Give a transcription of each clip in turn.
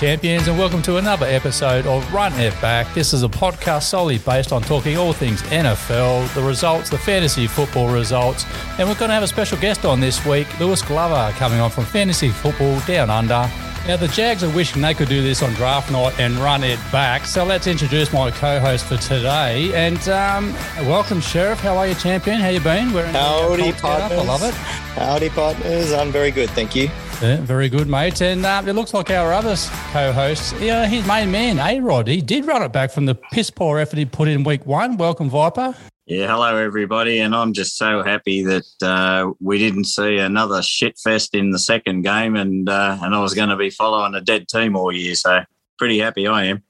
champions, and welcome to another episode of Run It Back. This is a podcast solely based on talking all things NFL, the results, the fantasy football results, and we're going to have a special guest on this week, Lewis Glover, coming on from Fantasy Football Down Under. Now, the Jags are wishing they could do this on draft night and run it back. So let's introduce my co-host for today. And um, welcome, Sheriff. How are you, champion? How you been? We're in Howdy, partners. I love it. Howdy, partners. I'm very good, thank you. Yeah, very good, mate. And uh, it looks like our other co-host, yeah, his main man, A-Rod, he did run it back from the piss poor effort he put in week one. Welcome, Viper. Yeah, hello everybody, and I'm just so happy that uh, we didn't see another shit fest in the second game, and uh, and I was going to be following a dead team all year, so pretty happy I am.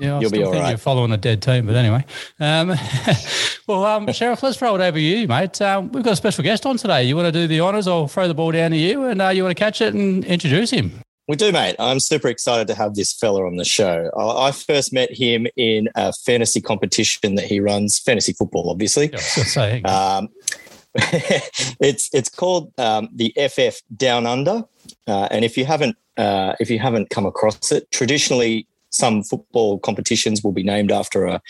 Yeah, I You'll still think right. you're following a dead team, but anyway. Um, well, um, Sheriff, let's throw it over to you, mate. Um, we've got a special guest on today. You want to do the honours? I'll throw the ball down to you, and uh, you want to catch it and introduce him. We do, mate. I'm super excited to have this fella on the show. I first met him in a fantasy competition that he runs, fantasy football, obviously. Yeah, um, it's it's called um, the FF Down Under, uh, and if you haven't uh, if you haven't come across it, traditionally some football competitions will be named after a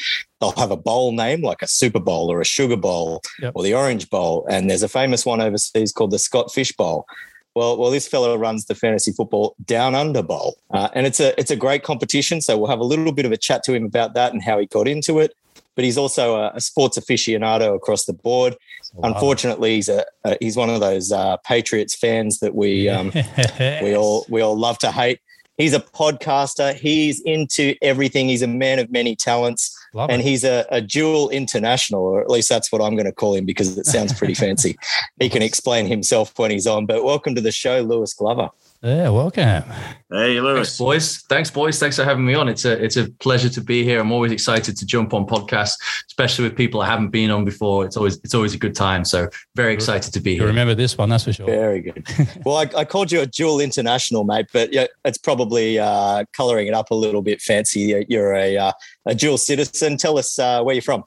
they'll have a bowl name like a super bowl or a sugar bowl yep. or the orange bowl and there's a famous one overseas called the scott fish bowl well, well, this fellow runs the fantasy football down under bowl, uh, and it's a it's a great competition. So we'll have a little bit of a chat to him about that and how he got into it. But he's also a, a sports aficionado across the board. Wow. Unfortunately, he's a, a, he's one of those uh, Patriots fans that we um, we all we all love to hate. He's a podcaster. He's into everything. He's a man of many talents. Love and it. he's a, a, dual international, or at least that's what I'm going to call him because it sounds pretty fancy. He can explain himself when he's on. But welcome to the show, Lewis Glover. Yeah, welcome. Hey, Lewis. Thanks, boys. Thanks, boys. Thanks for having me on. It's a it's a pleasure to be here. I'm always excited to jump on podcasts, especially with people I haven't been on before. It's always it's always a good time. So very excited to be here. You remember this one, that's for sure. Very good. well, I, I, called you a dual international, mate, but yeah, it's probably uh, colouring it up a little bit fancy. You're a uh, a dual citizen. Tell us uh, where you're from.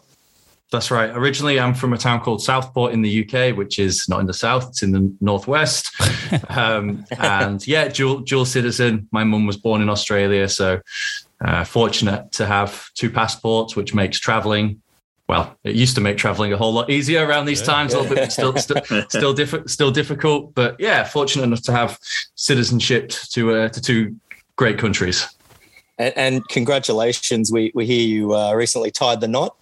That's right. Originally, I'm from a town called Southport in the UK, which is not in the south; it's in the northwest. um, and yeah, dual dual citizen. My mum was born in Australia, so uh, fortunate to have two passports, which makes traveling. Well, it used to make traveling a whole lot easier around these yeah, times. Yeah. A little bit still still still, diff- still difficult, but yeah, fortunate enough to have citizenship to uh, to two great countries. And, and congratulations! We we hear you uh, recently tied the knot.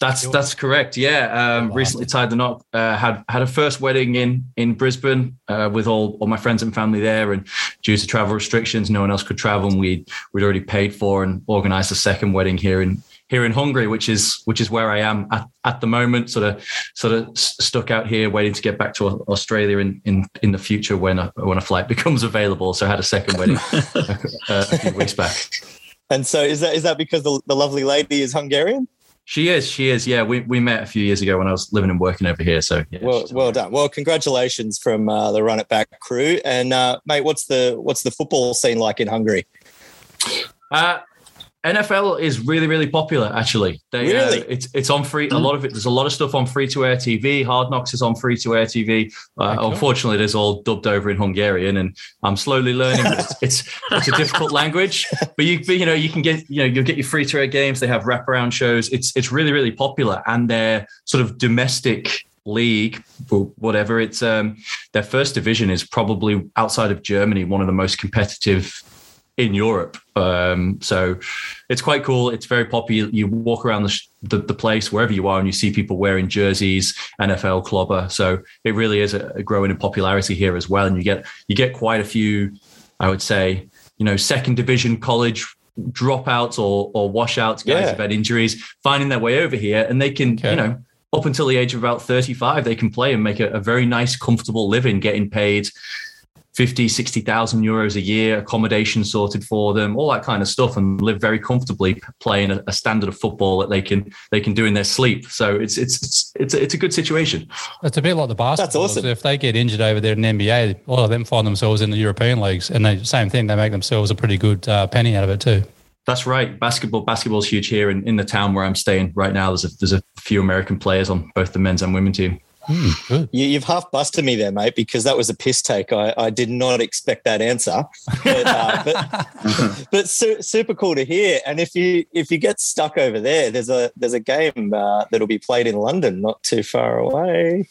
That's that's correct. Yeah, um, recently tied the knot. Uh, had had a first wedding in in Brisbane uh, with all, all my friends and family there, and due to travel restrictions, no one else could travel. And we we'd already paid for and organised a second wedding here in here in Hungary, which is which is where I am at, at the moment. Sort of sort of stuck out here, waiting to get back to Australia in in, in the future when a, when a flight becomes available. So I had a second wedding a, a few weeks back. And so is that is that because the, the lovely lady is Hungarian? She is. She is. Yeah, we, we met a few years ago when I was living and working over here. So yeah, well, well done. Well, congratulations from uh, the Run It Back crew. And uh, mate, what's the what's the football scene like in Hungary? Uh, NFL is really, really popular. Actually, they, uh, really, uh, it's it's on free. A lot of it. There's a lot of stuff on free to air TV. Hard Knocks is on free to air TV. Uh, unfortunately, it is all dubbed over in Hungarian, and I'm slowly learning. it's, it's, it's a difficult language, but you but, you know you can get you know you'll get your free to air games. They have wraparound shows. It's it's really really popular, and their sort of domestic league whatever it's um their first division is probably outside of germany one of the most competitive in Europe. Um, so it's quite cool. It's very popular. You walk around the, the, the, place wherever you are and you see people wearing jerseys, NFL clobber. So it really is a, a, growing in popularity here as well. And you get you get quite a few, I would say, you know, second division college dropouts or or washouts, guys yeah. who've had injuries, finding their way over here, and they can, okay. you know, up until the age of about 35, they can play and make a, a very nice, comfortable living, getting paid 50, 60,000 euros a year, accommodation sorted for them, all that kind of stuff, and live very comfortably playing a, a, standard of football that they can they can do in their sleep. So it's it's it's it's a, it's a good situation. It's a bit like the basketball. That's awesome. If they get injured over there in the NBA, a lot of them find themselves in the European leagues, and the same thing, they make themselves a pretty good uh, penny out of it too. That's right. Basketball basketball's huge here in, in the town where I'm staying right now. There's a there's a few American players on both the men's and women team. Mm, you, have half busted me there, mate, because that was a piss take. I, I did not expect that answer, but, uh, but, but su- super cool to hear. And if you if you get stuck over there, there's a there's a game uh, that'll be played in London, not too far away.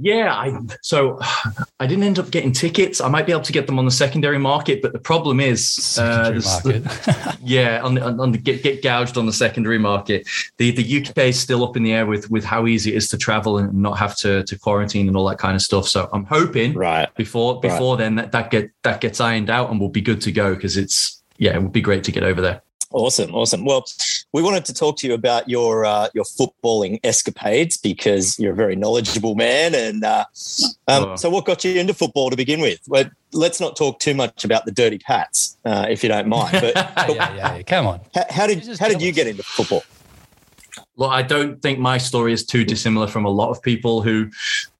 Yeah, I so I didn't end up getting tickets. I might be able to get them on the secondary market, but the problem is, uh, the, yeah, on the, on the get, get gouged on the secondary market. The the UK is still up in the air with with how easy it is to travel and not have to to quarantine and all that kind of stuff. So I'm hoping right before before right. then that, that get that gets ironed out and we'll be good to go because it's yeah, it would be great to get over there. Awesome, awesome. Well, we wanted to talk to you about your uh, your footballing escapades because you're a very knowledgeable man. And uh, um, oh. so, what got you into football to begin with? Well, let's not talk too much about the dirty pats, uh, if you don't mind. But, but yeah, yeah, yeah, come on. How, how did how did you get into football? Well, I don't think my story is too dissimilar from a lot of people who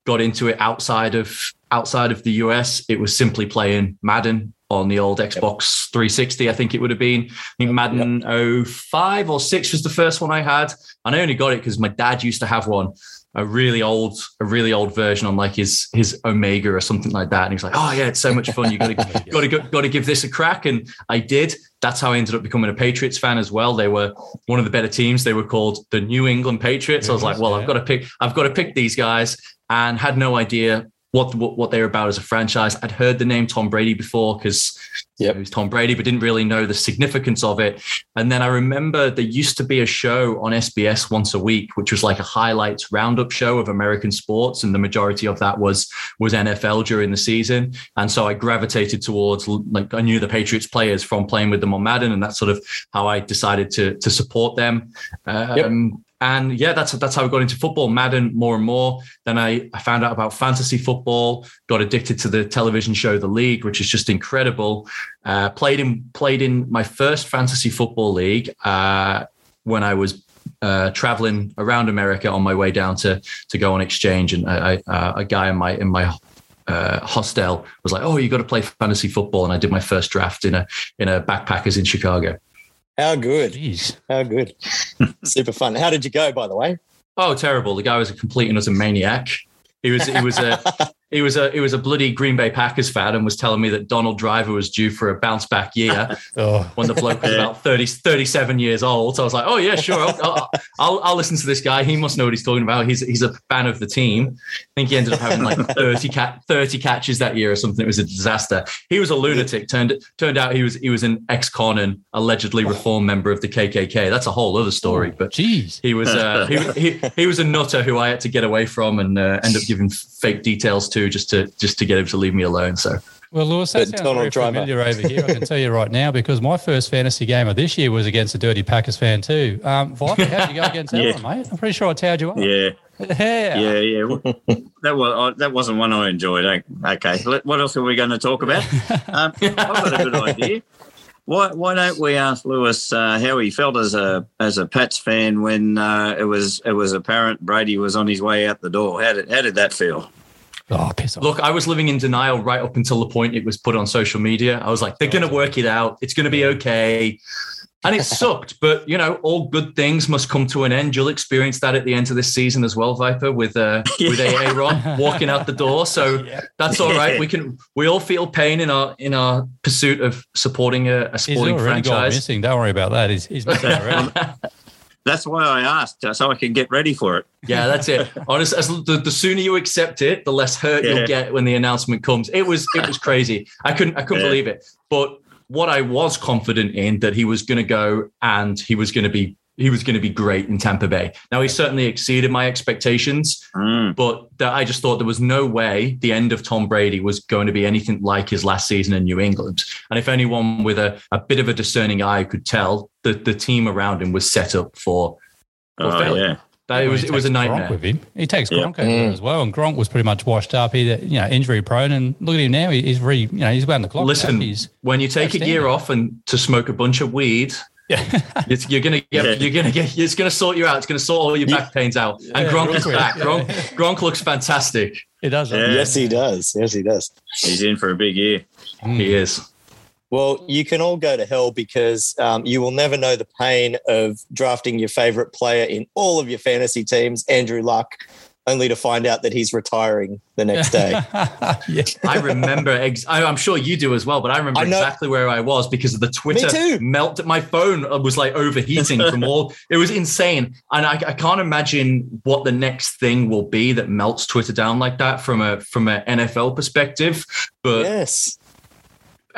got into it outside of outside of the US. It was simply playing Madden on the old Xbox 360, I think it would have been. I think Madden yep. 05 or 6 was the first one I had. And I only got it because my dad used to have one, a really old, a really old version on like his his Omega or something like that. And he was like, Oh yeah, it's so much fun. You gotta gotta gotta give this a crack. And I did. That's how I ended up becoming a Patriots fan as well. They were one of the better teams. They were called the New England Patriots. I was like, well, I've got to pick, I've got to pick these guys and had no idea what, what, what they're about as a franchise. I'd heard the name Tom Brady before because yep. it was Tom Brady, but didn't really know the significance of it. And then I remember there used to be a show on SBS once a week, which was like a highlights roundup show of American sports, and the majority of that was was NFL during the season. And so I gravitated towards like I knew the Patriots players from playing with them on Madden, and that's sort of how I decided to to support them. Um, yep and yeah, that's that's how I got into football, Madden more and more. Then I, I found out about fantasy football, got addicted to the television show The League, which is just incredible. Uh, played in played in my first fantasy football league uh, when I was uh, traveling around America on my way down to to go on exchange, and uh, a guy in my in my uh, hostel was like, "Oh, you got to play fantasy football," and I did my first draft in a in a backpackers in Chicago. How good. Jeez. How good. Super fun. How did you go, by the way? Oh, terrible. The guy was a complete and utter maniac. He was he was a he was a he was a bloody Green Bay Packers fan and was telling me that Donald Driver was due for a bounce back year oh. when the bloke was about 30, 37 years old. So I was like, oh yeah, sure, I'll, I'll, I'll, I'll, listen to this guy. He must know what he's talking about. He's he's a fan of the team. I think he ended up having like 30, cat, 30 catches that year or something. It was a disaster. He was a lunatic. Turned turned out he was he was an ex-con and allegedly reformed member of the KKK. That's a whole other story. But jeez, he was uh, he, he, he was a nutter who I had to get away from and uh, end up giving fake details to too, just to just to get him to leave me alone. So. Well, Lewis, that sounds very familiar over here. I can tell you right now because my first fantasy game of this year was against a dirty Packers fan too. Um, Viper, how did you go against that yeah. one, mate? I'm pretty sure I towed you up. Yeah. Yeah, yeah, yeah. that was that wasn't one I enjoyed. Okay, what else are we going to talk about? Um, I've got a good idea. Why, why don't we ask Lewis uh, how he felt as a as a Pats fan when uh, it was it was apparent Brady was on his way out the door? How did how did that feel? Oh, piss off. Look, I was living in denial right up until the point it was put on social media. I was like, they're going to work it out. It's going to be okay. And it sucked, but you know, all good things must come to an end. You'll experience that at the end of this season as well, Viper, with uh, yeah. with Aaron walking out the door. So yeah. that's all right. We can we all feel pain in our in our pursuit of supporting a, a sporting he's franchise. Missing. Don't worry about that. He's, he's missing already. That's why I asked, uh, so I can get ready for it. Yeah, that's it. Honest, as the, the sooner you accept it, the less hurt yeah. you'll get when the announcement comes. It was it was crazy. I couldn't I couldn't yeah. believe it. But what I was confident in that he was going to go and he was going to be he was going to be great in Tampa Bay. Now he certainly exceeded my expectations, mm. but I just thought there was no way the end of Tom Brady was going to be anything like his last season in New England. And if anyone with a, a bit of a discerning eye could tell, that the team around him was set up for, for oh, failure. Yeah. That, it was it was a nightmare Gronk with him. He takes Gronk yep. mm. as well, and Gronk was pretty much washed up. He, you know, injury prone, and look at him now. He's re, you know, he's around the clock. Listen, when you take a year off and to smoke a bunch of weed, yeah. you're gonna get, you're gonna get, it's gonna sort you out. It's gonna sort all your back pains out. And yeah, Gronk is back. Gronk, Gronk looks fantastic. He does. Yeah. Yes, he does. Yes, he does. He's in for a big year. Mm. He is. Well, you can all go to hell because um, you will never know the pain of drafting your favorite player in all of your fantasy teams, Andrew Luck, only to find out that he's retiring the next day. yeah. I remember, ex- I'm sure you do as well, but I remember I exactly where I was because of the Twitter melt. My phone was like overheating from all, it was insane. And I, I, can't imagine what the next thing will be that melts Twitter down like that from a, from an NFL perspective. But yes.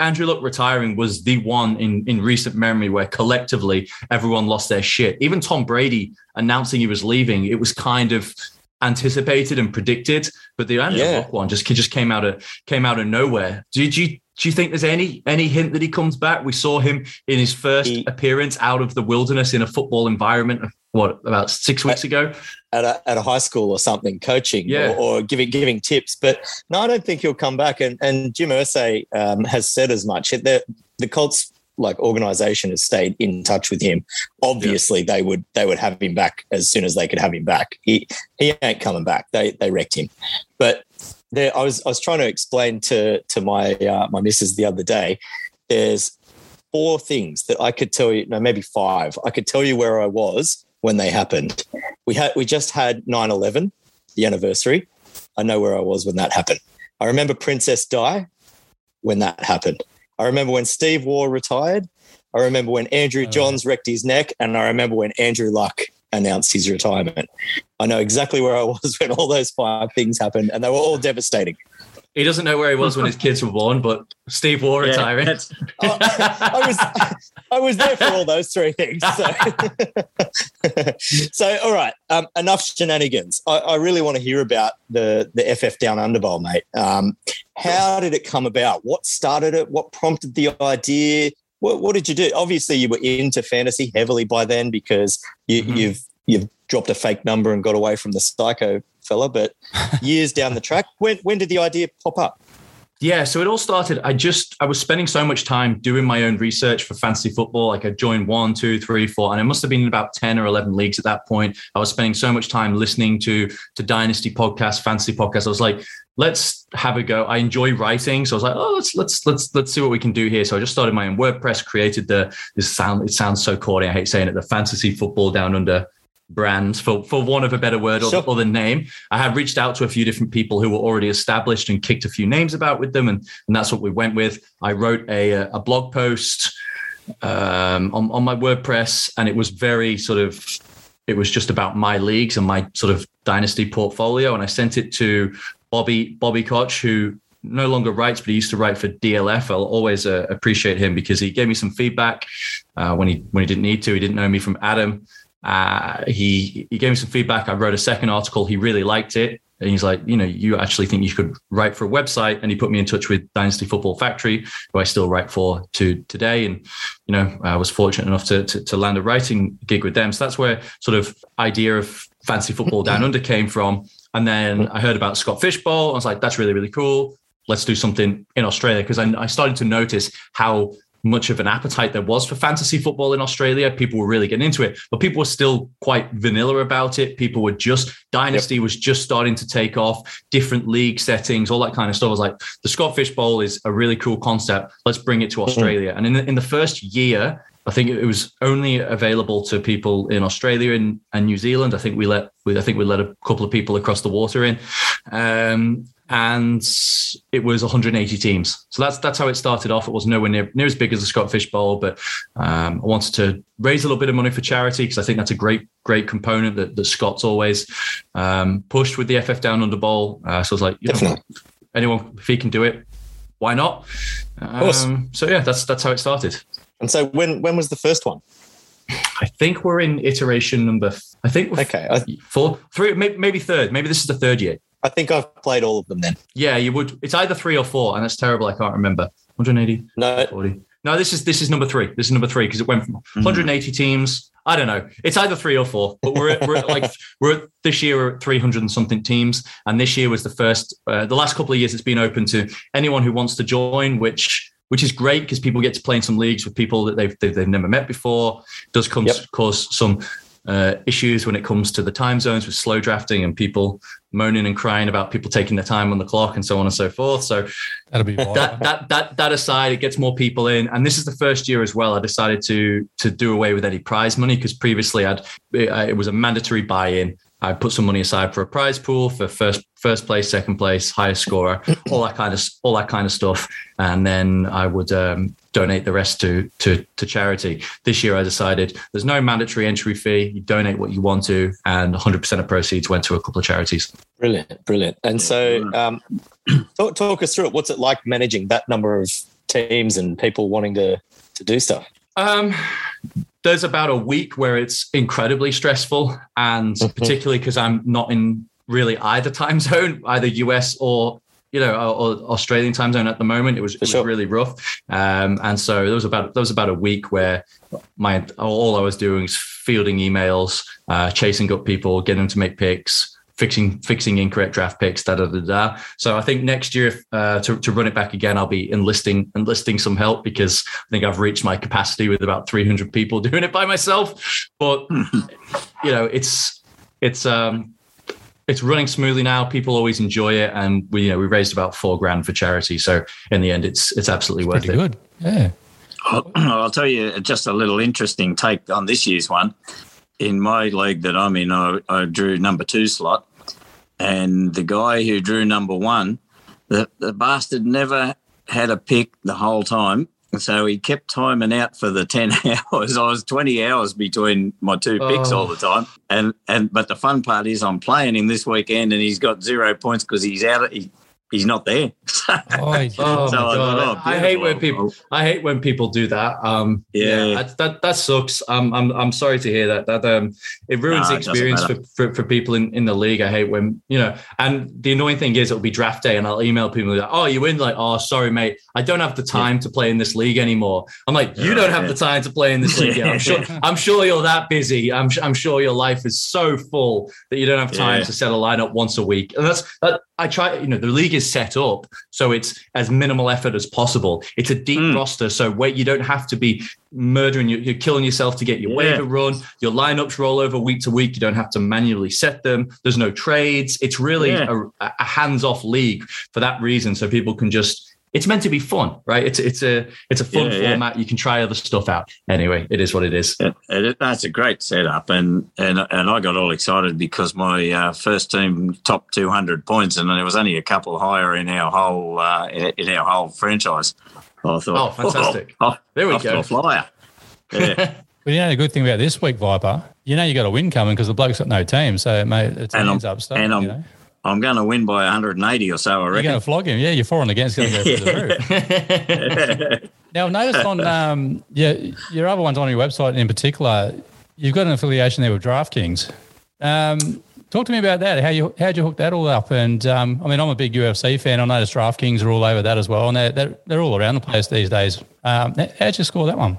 Andrew Luck retiring was the one in, in recent memory where collectively everyone lost their shit. Even Tom Brady announcing he was leaving, it was kind of anticipated and predicted, but the Andrew yeah. Luck one just just came out of came out of nowhere. Did you do you think there's any any hint that he comes back? We saw him in his first he, appearance out of the wilderness in a football environment. What about six weeks ago? At a, at a high school or something, coaching yeah. or, or, giving giving tips. But no, I don't think he'll come back. And and Jim Irsay um, has said as much. The the Colts like organization has stayed in touch with him. Obviously, yeah. they would they would have him back as soon as they could have him back. He he ain't coming back. They they wrecked him. But there, I was I was trying to explain to to my uh, my missus the other day. There's four things that I could tell you. No, maybe five. I could tell you where I was when they happened. We had we just had 9-11, the anniversary. I know where I was when that happened. I remember Princess Di when that happened. I remember when Steve Waugh retired. I remember when Andrew oh. Johns wrecked his neck, and I remember when Andrew Luck announced his retirement. I know exactly where I was when all those five things happened, and they were all devastating. He doesn't know where he was when his kids were born, but Steve Waugh yeah, retiring. I, I, was I was there for all those three things. So, so all right, um, enough shenanigans. I, I, really want to hear about the the FF Down Under Bowl, mate. Um, how did it come about? What started it? What prompted the idea? What, what did you do? Obviously, you were into fantasy heavily by then because you, mm-hmm. you've you've dropped a fake number and got away from the psycho fella, but years down the track, when when did the idea pop up? Yeah, so it all started. I just I was spending so much time doing my own research for fantasy football. Like I joined one, two, three, four, and it must have been about ten or eleven leagues at that point. I was spending so much time listening to to dynasty podcasts, fantasy podcasts. I was like, let's have a go. I enjoy writing, so I was like, oh, let's let's let's let's see what we can do here. So I just started my own WordPress, created the this sound. It sounds so corny. I hate saying it. The fantasy football down under brand for for want of a better word or, sure. or, the name i had reached out to a few different people who were already established and kicked a few names about with them and, and that's what we went with i wrote a, a blog post um, on, on my wordpress and it was very sort of it was just about my leagues and my sort of dynasty portfolio and i sent it to bobby bobby koch who no longer writes, but he used to write for DLF. I'll always uh, appreciate him because he gave me some feedback uh, when he when he didn't need to. He didn't know me from Adam, uh, he he gave me some feedback. I wrote a second article. He really liked it. And he's like, you know, you actually think you could write for a website? And he put me in touch with Dynasty Football Factory, who I still write for to today. And, you know, I was fortunate enough to, to, to land a writing gig with them. So that's where sort of idea of fancy football down under came from. And then I heard about Scott Fish Bowl. I was like, that's really, really cool. Let's do something in Australia. Because I, I started to notice how much of an appetite there was for fantasy football in Australia. People were really getting into it, but people were still quite vanilla about it. People were just Dynasty yep. was just starting to take off, different league settings, all that kind of stuff. I was like, the Scott Fish Bowl is a really cool concept. Let's bring it to mm-hmm. Australia. Mm-hmm. And in the, in the first year, I think it was only available to people in Australia and, and New Zealand. I think we let we, I think we let a couple of people across the water in. Um, and it was 180 teams. So that's that's how it started off. It was nowhere near near as big as the Scott Fish Bowl, but um, I wanted to raise a little bit of money for charity because I think that's a great great component that, that Scott's always um, pushed with the FF Down Under Bowl. Uh, so I was like, you know, anyone if he can do it, why not? Um, so yeah, that's that's how it started. And so when when was the first one? I think we're in iteration number. I think okay, four, three, maybe, maybe third. Maybe this is the third year. I think I've played all of them then. Yeah, you would. It's either three or four, and that's terrible. I can't remember. 180. No. 40. No, this is this is number three. This is number three because it went from mm-hmm. 180 teams. I don't know. It's either three or four, but we're at, we're at like we're at, this year we're at 300 and something teams, and this year was the first. Uh, the last couple of years, it's been open to anyone who wants to join, which which is great because people get to play in some leagues with people that they've they've, they've never met before. It does come yep. cause some uh, issues when it comes to the time zones with slow drafting and people moaning and crying about people taking their time on the clock and so on and so forth. So that'll be that, that that that aside, it gets more people in. And this is the first year as well. I decided to to do away with any prize money because previously I'd it was a mandatory buy-in. I put some money aside for a prize pool for first first place, second place, highest scorer, all that kind of all that kind of stuff, and then I would um, donate the rest to, to to charity. This year, I decided there's no mandatory entry fee. You donate what you want to, and 100% of proceeds went to a couple of charities. Brilliant, brilliant. And so, um, talk, talk us through it. What's it like managing that number of teams and people wanting to to do stuff? Um, there's about a week where it's incredibly stressful, and mm-hmm. particularly because I'm not in really either time zone, either US or you know Australian time zone at the moment. It was, it was sure. really rough, um, and so there was about there was about a week where my all I was doing was fielding emails, uh, chasing up people, getting them to make picks. Fixing fixing incorrect draft picks, da da da da. So I think next year uh, to, to run it back again, I'll be enlisting enlisting some help because I think I've reached my capacity with about 300 people doing it by myself. But you know, it's it's um it's running smoothly now. People always enjoy it, and we you know we raised about four grand for charity. So in the end, it's it's absolutely worth it. Good, yeah. I'll, I'll, tell you just a little interesting take on this year's one. In my league that I'm in, I, I drew number two slot, and the guy who drew number one, the, the bastard never had a pick the whole time so he kept timing out for the 10 hours. I was 20 hours between my two picks oh. all the oh. time. And and but the fun part is I'm playing him this weekend and he's got zero points because he's out he, he's not there. oh, oh I, oh, I, hate when people I hate when people do that. Um, yeah, yeah that, that, that sucks. Um, I'm I'm sorry to hear that. That um, it ruins no, the experience for, for, for people in, in the league. I hate when you know. And the annoying thing is, it'll be draft day, and I'll email people like, "Oh, you win?" Like, "Oh, sorry, mate, I don't have the time yeah. to play in this league anymore." I'm like, "You don't have the time to play in this league. I'm sure. I'm sure you're that busy. I'm I'm sure your life is so full that you don't have time to set a lineup once a week." And that's that. I try. You know, the league is set up so it's as minimal effort as possible. It's a deep mm. roster, so where you don't have to be murdering, you're, you're killing yourself to get your yeah. waiver run. Your lineups roll over week to week. You don't have to manually set them. There's no trades. It's really yeah. a, a hands-off league for that reason, so people can just it's meant to be fun, right? It's it's a it's a fun yeah, format. Yeah. You can try other stuff out. Anyway, it is what it is. It, it, that's a great setup, and and and I got all excited because my uh, first team top two hundred points, and there was only a couple higher in our whole uh, in our whole franchise. I thought, oh, fantastic! Oh, there we go, A flyer. Yeah. But you know the good thing about this week, Viper, you know you got a win coming because the bloke's got no team, so mate, it's and hands I'm, up stuff. And I'm, you know? I'm going to win by 180 or so. I reckon. You're going to flog him. Yeah, you're for and against. Going to go through the roof. now, I've noticed on um, yeah, your other ones on your website in particular, you've got an affiliation there with DraftKings. Um, talk to me about that. How you how'd you hook that all up? And um, I mean, I'm a big UFC fan. I noticed DraftKings are all over that as well, and they're they're, they're all around the place these days. Um, how'd you score that one?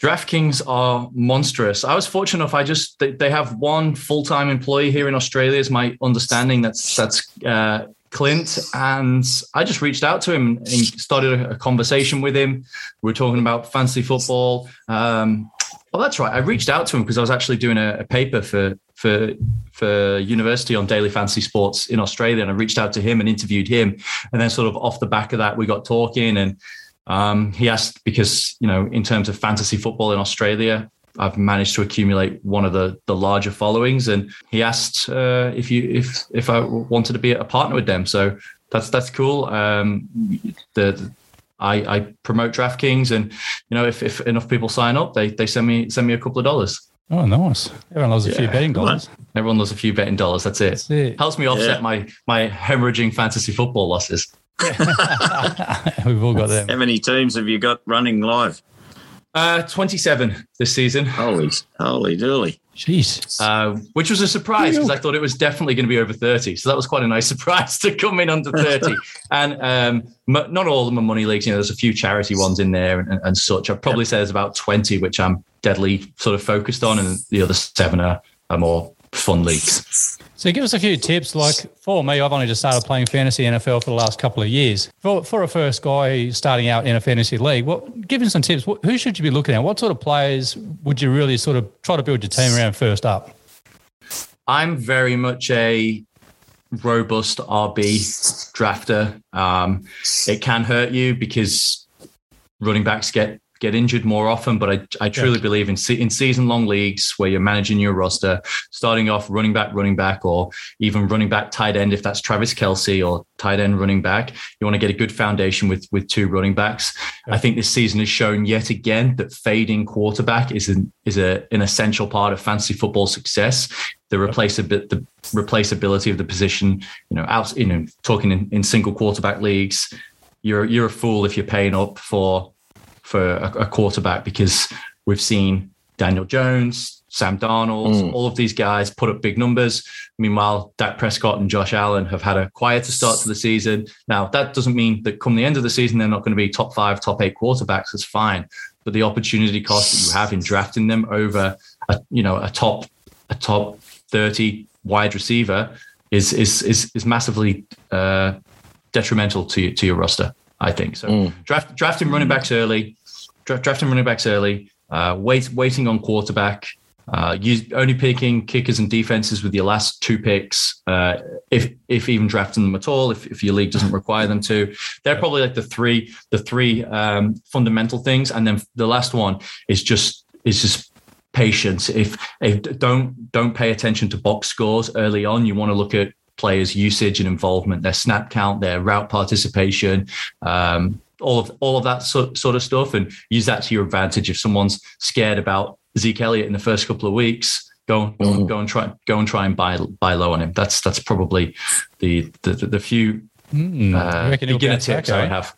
DraftKings are monstrous. I was fortunate enough. I just they, they have one full time employee here in Australia. Is my understanding. That's that's uh, Clint, and I just reached out to him and started a, a conversation with him. We are talking about fantasy football. Um, well, that's right. I reached out to him because I was actually doing a, a paper for for for university on daily fantasy sports in Australia, and I reached out to him and interviewed him, and then sort of off the back of that, we got talking and um, he asked because you know, in terms of fantasy football in Australia, I've managed to accumulate one of the the larger followings, and he asked uh, if you if if I wanted to be a partner with them. So that's that's cool. Um, the I, I promote DraftKings, and you know, if, if enough people sign up, they they send me send me a couple of dollars. Oh, nice! Everyone loves a yeah. few betting dollars. Everyone loves a few betting dollars. That's it. That's it. Helps me offset yeah. my my hemorrhaging fantasy football losses. We've all got them. How many teams have you got running live? Uh, 27 this season. Holy, holy dooly. Jeez. Uh, which was a surprise because I thought it was definitely going to be over 30. So that was quite a nice surprise to come in under 30. and um, m- not all of them are money leagues. You know, there's a few charity ones in there and, and such. I'd probably yep. say there's about 20, which I'm deadly sort of focused on. And the other seven are, are more fun leagues. So give us a few tips. Like for me, I've only just started playing fantasy NFL for the last couple of years. For, for a first guy starting out in a fantasy league, what give us some tips. What, who should you be looking at? What sort of players would you really sort of try to build your team around first up? I'm very much a robust RB drafter. Um, it can hurt you because running backs get get injured more often, but I, I truly yeah. believe in in season long leagues where you're managing your roster, starting off running back, running back, or even running back tight end if that's Travis Kelce or tight end running back. You want to get a good foundation with with two running backs. Yeah. I think this season has shown yet again that fading quarterback is an is a, an essential part of fantasy football success. The replaceability the replaceability of the position, you know, out you know, talking in, in single quarterback leagues, you're you're a fool if you're paying up for for a, a quarterback because we've seen Daniel Jones, Sam Darnold, mm. all of these guys put up big numbers. Meanwhile, Dak Prescott and Josh Allen have had a quieter start to the season. Now, that doesn't mean that come the end of the season, they're not going to be top five, top eight quarterbacks. That's fine. But the opportunity cost that you have in drafting them over a, you know, a top, a top 30 wide receiver is, is, is, is massively uh, detrimental to, to your roster. I think so. Mm. Draft, drafting running backs early, draft, drafting running backs early, uh, wait, waiting on quarterback, uh, use, only picking kickers and defenses with your last two picks, uh, if if even drafting them at all, if, if your league doesn't require them to. They're probably like the three the three um, fundamental things, and then the last one is just is just patience. If, if don't don't pay attention to box scores early on, you want to look at players' usage and involvement, their snap count, their route participation. Um, all of all of that sort, sort of stuff and use that to your advantage. If someone's scared about Zeke Elliott in the first couple of weeks, go mm. go and try go and try and buy buy low on him. That's that's probably the the, the few mm. uh, beginner tips I have.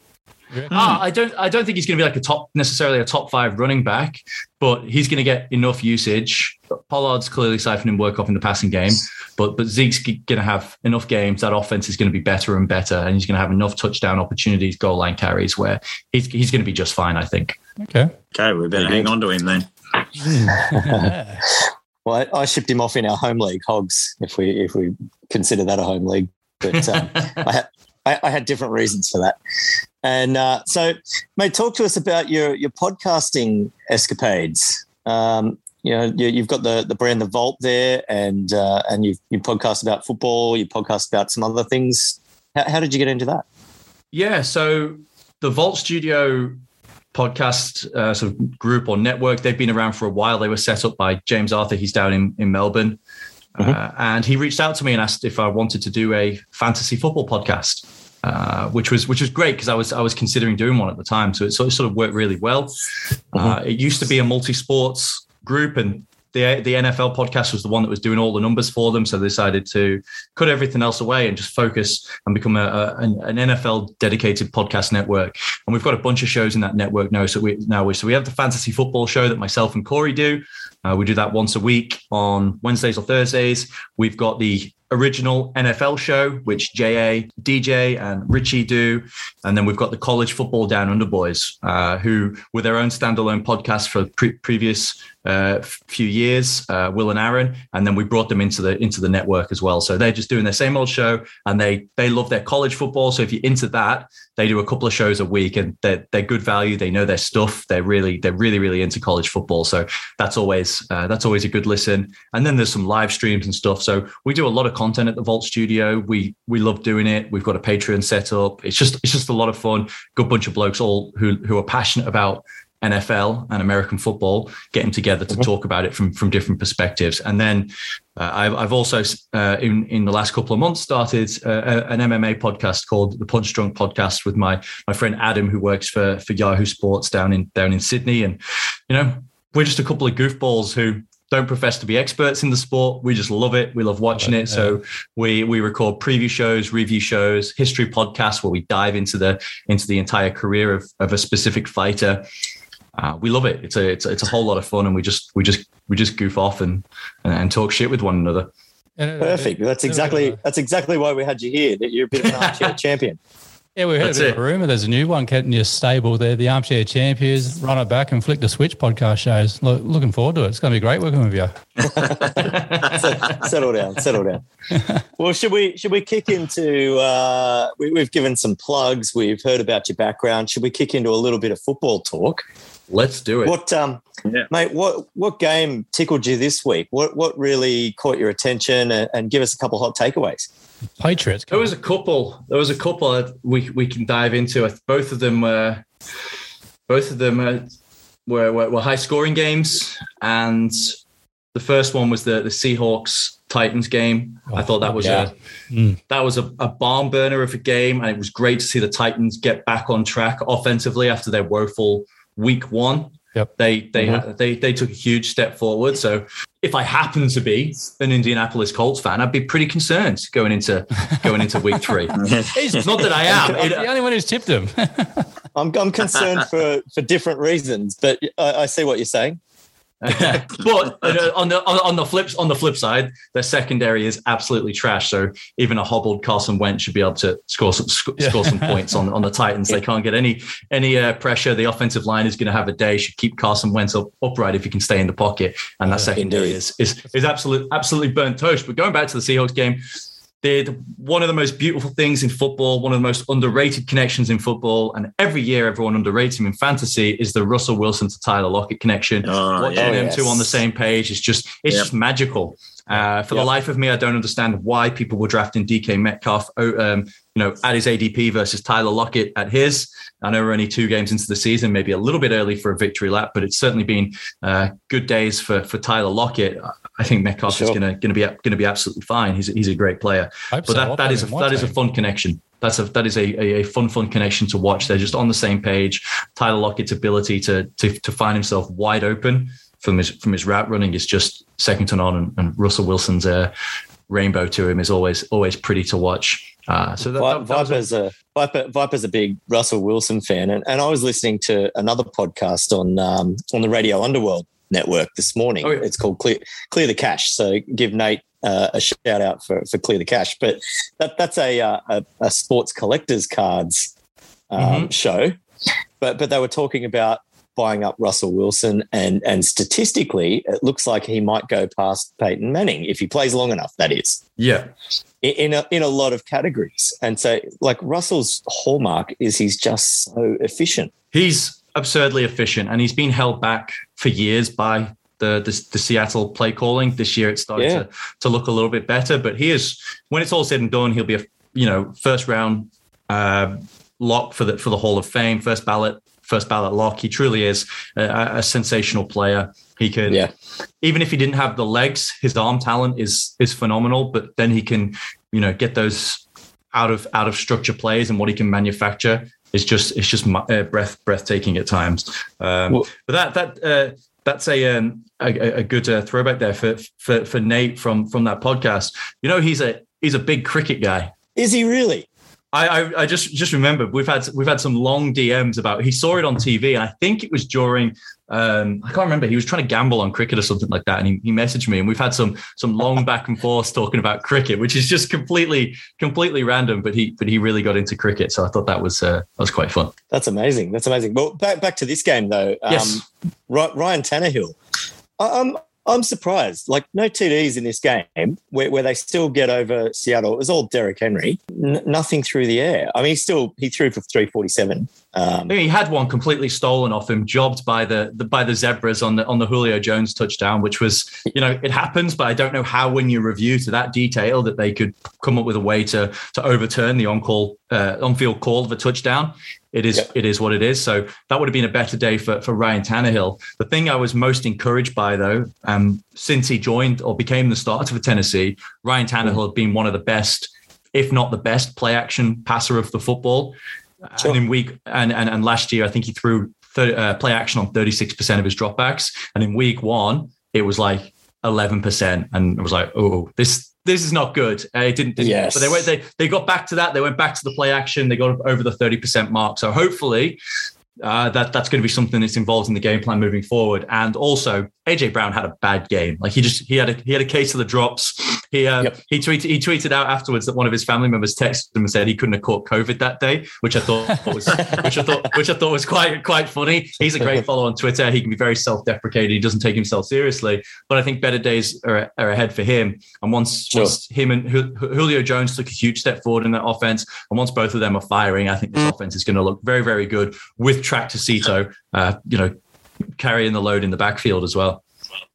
Ah, I don't. I don't think he's going to be like a top necessarily a top five running back, but he's going to get enough usage. Pollard's clearly siphoning work off in the passing game, but but Zeke's going to have enough games. That offense is going to be better and better, and he's going to have enough touchdown opportunities, goal line carries, where he's he's going to be just fine. I think. Okay. Okay, we better hang on to him then. well, I, I, shipped him off in our home league, Hogs, if we if we consider that a home league. But um, I, had, I, I, had different reasons for that. And uh, so, mate, talk to us about your your podcasting escapades. Um, you know, you, have got the the brand the Vault there, and uh, and you you podcast about football, you podcast about some other things. How, how did you get into that? Yeah, so the Vault Studio podcast uh, sort of group or network. They've been around for a while. They were set up by James Arthur. He's down in, in Melbourne. Mm-hmm. Uh, and he reached out to me and asked if I wanted to do a fantasy football podcast. Uh, which was which was great because I was I was considering doing one at the time, so it sort of, sort of worked really well. Mm-hmm. Uh, it used to be a multi sports group, and the the NFL podcast was the one that was doing all the numbers for them. So they decided to cut everything else away and just focus and become a, a, an NFL dedicated podcast network. And we've got a bunch of shows in that network now. So we now so we have the fantasy football show that myself and Corey do. Uh, we do that once a week on Wednesdays or Thursdays. We've got the original NFL show, which JA, DJ, and Richie do. And then we've got the College Football Down Under Boys, uh, who were their own standalone podcast for pre- previous uh, few years, uh, Will and Aaron, and then we brought them into the into the network as well. So they're just doing their same old show, and they they love their college football. So if you're into that, they do a couple of shows a week, and they're they're good value. They know their stuff. They're really they're really really into college football. So that's always uh, that's always a good listen. And then there's some live streams and stuff. So we do a lot of content at the Vault Studio. We we love doing it. We've got a Patreon set up. It's just it's just a lot of fun. Good bunch of blokes all who who are passionate about NFL and American football, getting together to mm-hmm. talk about it from from different perspectives. And then uh, I've, I've, also uh, in in the last couple of months started uh, an MMA podcast called the Punch Drunk Podcast with my my friend Adam, who works for for Yahoo Sports down in down in Sydney. And you know, we're just a couple of goofballs who don't profess to be experts in the sport. We just love it. We love watching it. So we we record preview shows, review shows, history podcasts where we dive into the into the entire career of, of a specific fighter uh, we love it. It's a it's, it's a whole lot of fun, and we just we just we just goof off and and, and talk shit with one another. Perfect. That's exactly that's exactly why we had you here. That you're a bit of an armchair champion. Yeah, we heard That's a bit of a rumor. There's a new one getting your stable there, the Armchair Champions. Run it back and flick the switch podcast shows. Look, looking forward to it. It's going to be great working with you. settle down, settle down. well, should we should we kick into? Uh, we, we've given some plugs. We've heard about your background. Should we kick into a little bit of football talk? Let's do it. What, um, yeah. mate? What what game tickled you this week? What what really caught your attention? And, and give us a couple hot takeaways. Patriots. There was a couple. There was a couple we we can dive into. Both of them. Uh, both of them. Uh, were, were, were high scoring games, and the first one was the the Seahawks Titans game. Oh, I thought that was yeah. a mm. that was a, a barn burner of a game, and it was great to see the Titans get back on track offensively after their woeful week one. Yep. They they mm-hmm. they they took a huge step forward. So if I happen to be an Indianapolis Colts fan, I'd be pretty concerned going into going into week three. it's not that I am. I'm the only one who's tipped him. I'm I'm concerned for for different reasons, but I, I see what you're saying. but on the on the flips on the flip side, their secondary is absolutely trash. So even a hobbled Carson Wentz should be able to score some sc- yeah. score some points on, on the Titans. They can't get any any uh, pressure. The offensive line is going to have a day. Should keep Carson Wentz up, upright if he can stay in the pocket. And that yeah, secondary is is is absolutely absolutely burnt toast. But going back to the Seahawks game, did one of the most beautiful things in football, one of the most underrated connections in football, and every year everyone underrates him in fantasy is the Russell Wilson to Tyler Lockett connection. Oh, Watching yeah, them yes. two on the same page is just it's yep. just magical. Uh, for yep. the life of me, I don't understand why people were drafting DK Metcalf, um, you know, at his ADP versus Tyler Lockett at his. I know we're only two games into the season, maybe a little bit early for a victory lap, but it's certainly been uh, good days for for Tyler Lockett. I think Metcalf sure. is going to going to be going to be absolutely fine. He's he's a great player, but so. that, that is a, that is a fun connection. That's a that is a, a, a, fun fun connection to watch. They're just on the same page. Tyler Lockett's ability to to to find himself wide open from his from his route running is just second to none. And, and Russell Wilson's uh, rainbow to him is always always pretty to watch. Uh, so that, that, that Viper's a Viper, Viper's a big Russell Wilson fan, and, and I was listening to another podcast on um, on the Radio Underworld network this morning. Oh, yeah. It's called Clear Clear the Cash. So give Nate uh, a shout out for for Clear the Cash. But that that's a uh, a, a, sports collectors cards um, mm-hmm. show. But but they were talking about buying up Russell Wilson, and and statistically, it looks like he might go past Peyton Manning if he plays long enough. That is, yeah, in a, in a lot of categories. And so, like Russell's hallmark is he's just so efficient. He's absurdly efficient, and he's been held back for years by the, the, the, Seattle play calling. This year, it started yeah. to, to look a little bit better. But he is, when it's all said and done, he'll be a you know first round uh, lock for the for the Hall of Fame, first ballot first ballot lock. He truly is a, a sensational player. He can, yeah. even if he didn't have the legs, his arm talent is is phenomenal. But then he can, you know, get those out of out of structure plays and what he can manufacture is just it's just uh, breath breathtaking at times. Um, well, but that that uh, that's a um, a, a, good uh, throwback there for, for for Nate from from that podcast. You know, he's a he's a big cricket guy. Is he really? I, I, I just just remembered we've had we've had some long DMs about he saw it on TV and I think it was during um, I can't remember he was trying to gamble on cricket or something like that and he, he messaged me and we've had some some long back and forth talking about cricket which is just completely completely random but he but he really got into cricket so I thought that was uh, that was quite fun. That's amazing. That's amazing. Well, back back to this game though. Um, yes. Ryan Tannehill. I'm I'm surprised. Like no TDs in this game where, where they still get over Seattle. It was all Derrick Henry. N- nothing through the air. I mean, he still he threw for 347. Um, he had one completely stolen off him, jobbed by the, the, by the zebras on the on the Julio Jones touchdown, which was you know it happens, but I don't know how when you review to that detail that they could come up with a way to to overturn the on call uh, on field call of a touchdown. It is yep. it is what it is. So that would have been a better day for, for Ryan Tannehill. The thing I was most encouraged by, though, um, since he joined or became the starter for Tennessee, Ryan Tannehill mm. had been one of the best, if not the best, play action passer of the football. Sure. And in week and, and and last year, I think he threw 30, uh, play action on thirty six percent of his dropbacks, and in week one, it was like eleven percent, and it was like, oh, this this is not good. Uh, it didn't, didn't yes. but they went they they got back to that. They went back to the play action. They got over the thirty percent mark. So hopefully, uh, that that's going to be something that's involved in the game plan moving forward. And also, AJ Brown had a bad game. Like he just he had a he had a case of the drops. He uh, yep. he tweeted he tweeted out afterwards that one of his family members texted him and said he couldn't have caught COVID that day, which I thought was which I thought which I thought was quite quite funny. He's a great follower on Twitter. He can be very self deprecating. He doesn't take himself seriously. But I think better days are, are ahead for him. And once, sure. once him and Julio Jones took a huge step forward in that offense, and once both of them are firing, I think this mm. offense is going to look very very good with Tractor Cito. Uh, you know, carrying the load in the backfield as well.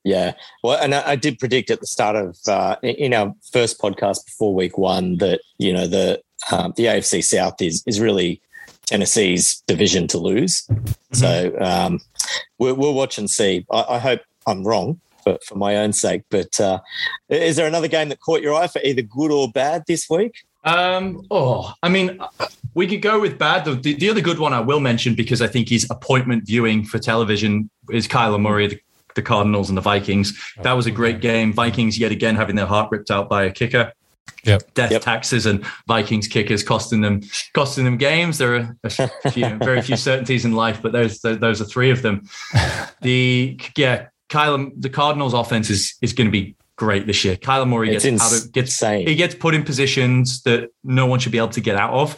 Yeah, well, and I, I did predict at the start of uh, in our first podcast before week one that you know the um, the AFC South is is really Tennessee's division to lose. Mm-hmm. So um, we'll, we'll, watch and see. I, I hope I'm wrong but for my own sake. But uh, is there another game that caught your eye for either good or bad this week? Um, oh, I mean, we could go with bad. The, the, other good one I will mention because I think he's appointment viewing for television is Kyler Murray, the, the Cardinals and the Vikings. That was a great game. Vikings yet again having their heart ripped out by a kicker. Yep. Death yep. taxes and Vikings kickers costing them costing them games. There are a few, very few certainties in life, but those those are three of them. The yeah, Kyler, the Cardinals offense is is going to be great this year. Kyler Murray gets out of, gets he gets put in positions that no one should be able to get out of.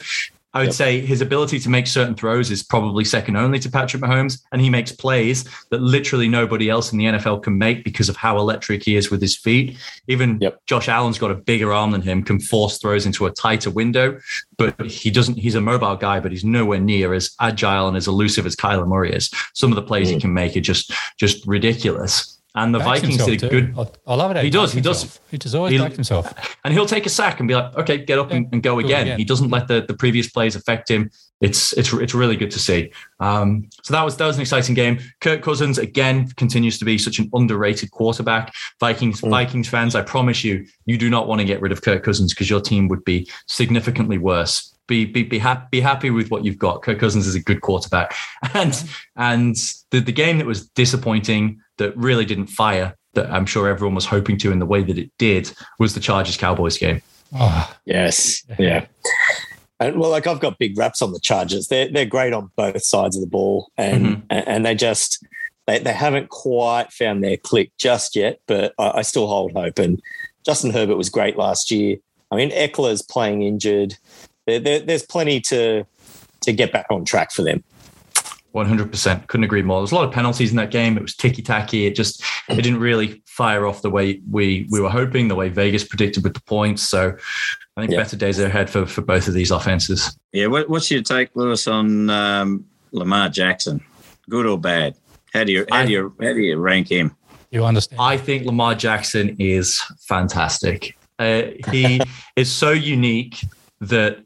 I would yep. say his ability to make certain throws is probably second only to Patrick Mahomes, and he makes plays that literally nobody else in the NFL can make because of how electric he is with his feet. Even yep. Josh Allen's got a bigger arm than him, can force throws into a tighter window, but he doesn't. He's a mobile guy, but he's nowhere near as agile and as elusive as Kyler Murray is. Some of the plays mm. he can make are just just ridiculous. And the backs Vikings did a good. I love it. He does. He does. He does always back himself. And he'll take a sack and be like, "Okay, get up yeah. and, and, go, again. again." He doesn't let the, the previous plays affect him. It's it's it's really good to see. Um, so that was that was an exciting game. Kirk Cousins again continues to be such an underrated quarterback. Vikings mm. Vikings fans, I promise you, you do not want to get rid of Kirk Cousins because your team would be significantly worse be be be, ha- be happy with what you've got. Kirk Cousins is a good quarterback, and and the the game that was disappointing that really didn't fire that I'm sure everyone was hoping to in the way that it did was the Chargers Cowboys game. Oh. Yes, yeah. And well, like I've got big raps on the Chargers. They're they're great on both sides of the ball, and mm-hmm. and they just they, they haven't quite found their click just yet. But I, I still hold hope. And Justin Herbert was great last year. I mean, Ekeler's playing injured there, there, there's plenty to to get back on track for them. 100% couldn't agree more. There's a lot of penalties in that game. It was ticky tacky it just it didn't really fire off the way we we were hoping the way vegas predicted with the points. So i think yeah. better days are ahead for for both of these offenses. Yeah what, what's your take lewis on um, lamar jackson? Good or bad? How do you how do you how do you rank him? You understand. I think lamar jackson is fantastic. Uh, he is so unique that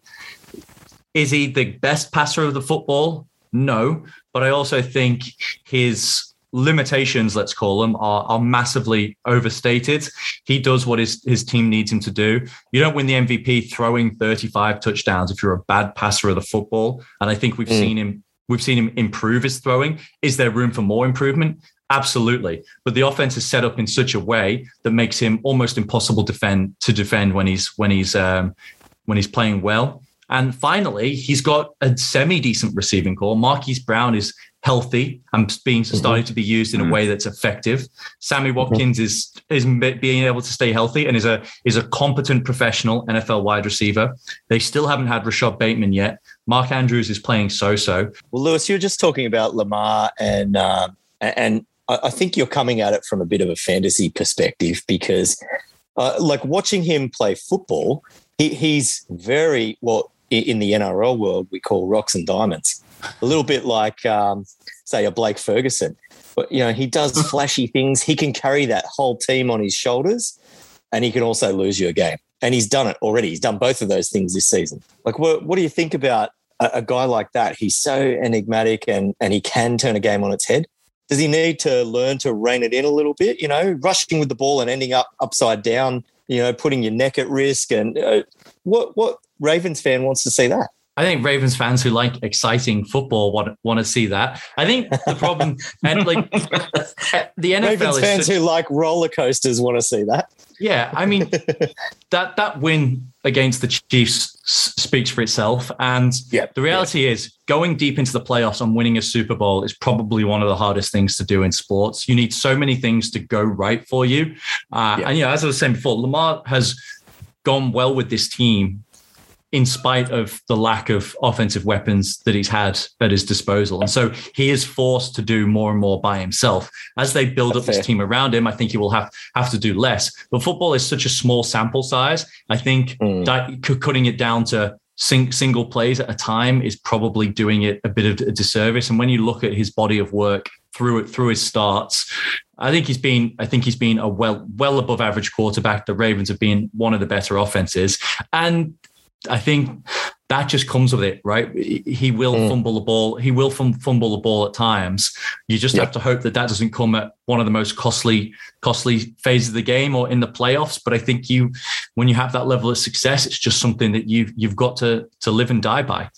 is he the best passer of the football? No, but I also think his limitations, let's call them, are, are massively overstated. He does what his, his team needs him to do. You don't win the MVP throwing 35 touchdowns if you're a bad passer of the football. And I think we've mm. seen him we've seen him improve his throwing. Is there room for more improvement? Absolutely. But the offense is set up in such a way that makes him almost impossible defend to defend when he's when he's um, when he's playing well. And finally, he's got a semi decent receiving corps. Marquise Brown is healthy and being mm-hmm. starting to be used in a mm-hmm. way that's effective. Sammy mm-hmm. Watkins mm-hmm. is is being able to stay healthy and is a is a competent professional NFL wide receiver. They still haven't had Rashod Bateman yet. Mark Andrews is playing so so. Well, Lewis, you're just talking about Lamar and uh, and I think you're coming at it from a bit of a fantasy perspective because, uh, like watching him play football, he, he's very well in the NRL world we call rocks and diamonds. A little bit like, um, say, a Blake Ferguson. But, you know, he does flashy things. He can carry that whole team on his shoulders and he can also lose you a game. And he's done it already. He's done both of those things this season. Like, what, what do you think about a, a guy like that? He's so enigmatic and, and he can turn a game on its head. Does he need to learn to rein it in a little bit? You know, rushing with the ball and ending up upside down, you know, putting your neck at risk. And uh, what, what, Ravens fan wants to see that. I think Ravens fans who like exciting football want want to see that. I think the problem and like the NFL Ravens fans such, who like roller coasters want to see that. Yeah, I mean that that win against the Chiefs speaks for itself, and yep, the reality yep. is going deep into the playoffs and winning a Super Bowl is probably one of the hardest things to do in sports. You need so many things to go right for you, uh, yep. and yeah, as I was saying before, Lamar has gone well with this team in spite of the lack of offensive weapons that he's had at his disposal. And so he is forced to do more and more by himself. As they build That's up this team around him, I think he will have, have to do less. But football is such a small sample size. I think mm. that cutting it down to sing, single plays at a time is probably doing it a bit of a disservice. And when you look at his body of work through it, through his starts, I think he's been I think he's been a well well above average quarterback. The Ravens have been one of the better offenses, and I think that just comes with it, right? He will mm. fumble the ball. He will fumble the ball at times. You just yep. have to hope that that doesn't come at one of the most costly costly phases of the game or in the playoffs. But I think you, when you have that level of success, it's just something that you've you've got to to live and die by.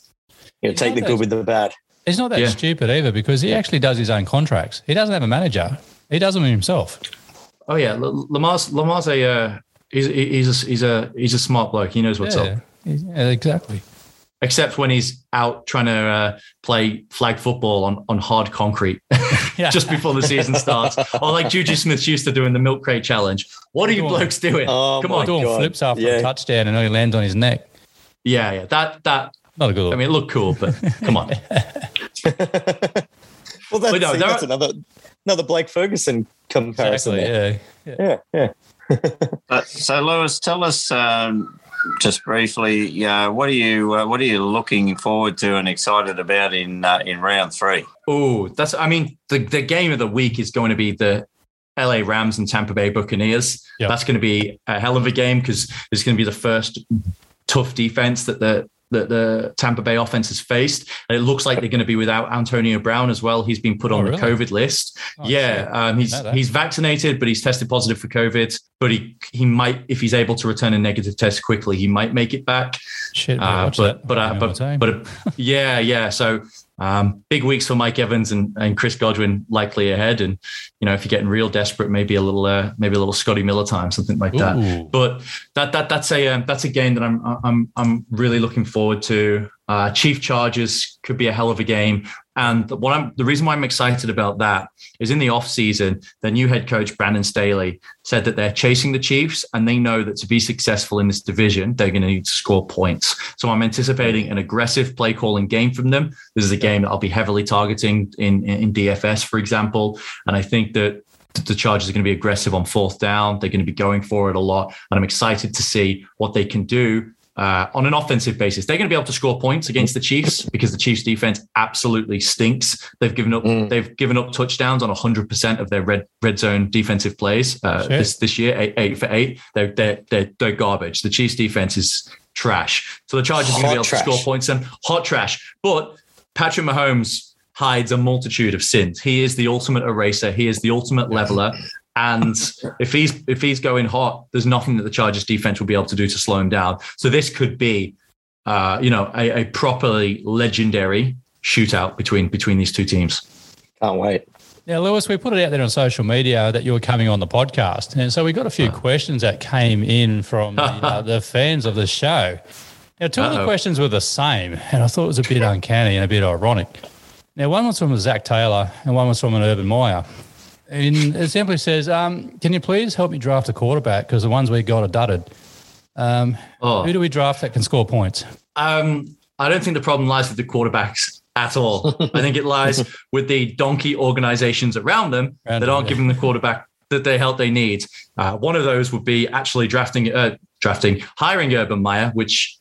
Yeah, take the good with the bad. It's not that yeah. stupid either because he actually does his own contracts. He doesn't have a manager. He does them himself. Oh yeah, Lamar's Lamar's a uh, he's he's a, he's a he's a smart bloke. He knows what's yeah. up. Yeah, exactly. Except when he's out trying to uh, play flag football on, on hard concrete just before the season starts, or like Juju Smith used to do in the milk crate challenge. What are you blokes doing? Oh Come on, doing God. flips after yeah. a touchdown and he lands on his neck. Yeah, yeah, that that not a good. Look. I mean, it looked cool, but come on. well, that's, no, see, that's are, another another Blake Ferguson comparison. Exactly, yeah, yeah, yeah. uh, so, Lewis, tell us um, just briefly, yeah, what are you uh, what are you looking forward to and excited about in uh, in round three? Oh, that's I mean, the the game of the week is going to be the LA Rams and Tampa Bay Buccaneers. Yep. That's going to be a hell of a game because it's going to be the first tough defense that the that the Tampa Bay offense has faced. And it looks like they're going to be without Antonio Brown as well. He's been put oh, on really? the COVID list. Oh, yeah, um, he's he's vaccinated, but he's tested positive for COVID. But he he might, if he's able to return a negative test quickly, he might make it back. Shit, uh, but, but, uh, but, but, but yeah, yeah. So um, big weeks for Mike Evans and, and Chris Godwin likely ahead. And, you know, if you're getting real desperate, maybe a little, uh, maybe a little Scotty Miller time, something like that. Ooh. But that, that, that's a, um, that's a game that I'm, I'm, I'm really looking forward to. Uh, Chief Chargers could be a hell of a game. And what I'm the reason why I'm excited about that is in the off season, the new head coach Brandon Staley said that they're chasing the Chiefs and they know that to be successful in this division, they're going to need to score points. So I'm anticipating an aggressive play calling game from them. This is a game that I'll be heavily targeting in, in DFS, for example. And I think that the Chargers are going to be aggressive on fourth down. They're going to be going for it a lot. And I'm excited to see what they can do uh, on an offensive basis. They're going to be able to score points against the Chiefs because the Chiefs defense absolutely stinks. They've given up mm. they've given up touchdowns on 100% of their red red zone defensive plays uh, this this year, eight, eight for eight. They're, they're they're they're garbage. The Chiefs defense is trash. So the Chargers are going to be able trash. to score points and hot trash. But Patrick Mahomes hides a multitude of sins. He is the ultimate eraser. He is the ultimate leveler. And if he's if he's going hot, there's nothing that the Chargers defense will be able to do to slow him down. So this could be, uh, you know, a, a properly legendary shootout between between these two teams. Can't wait. Now, Lewis, we put it out there on social media that you were coming on the podcast, and so we got a few questions that came in from the, uh, the fans of the show. Now, 2 Uh-oh. of the questions were the same, and I thought it was a bit uncanny and a bit ironic. Now, one was from Zac Taylor, and one was from an Urban Meyer. And it simply says, um, "Can you please help me draft a quarterback because the ones we got are dudded." Um, oh. Who do we draft that can score points? Um, I don't think the problem lies with the quarterbacks at all. I think it lies with the donkey organizations around them around that aren't giving the quarterback that they help they need. Uh, one of those would be actually drafting, uh, drafting, hiring Urban Meyer, which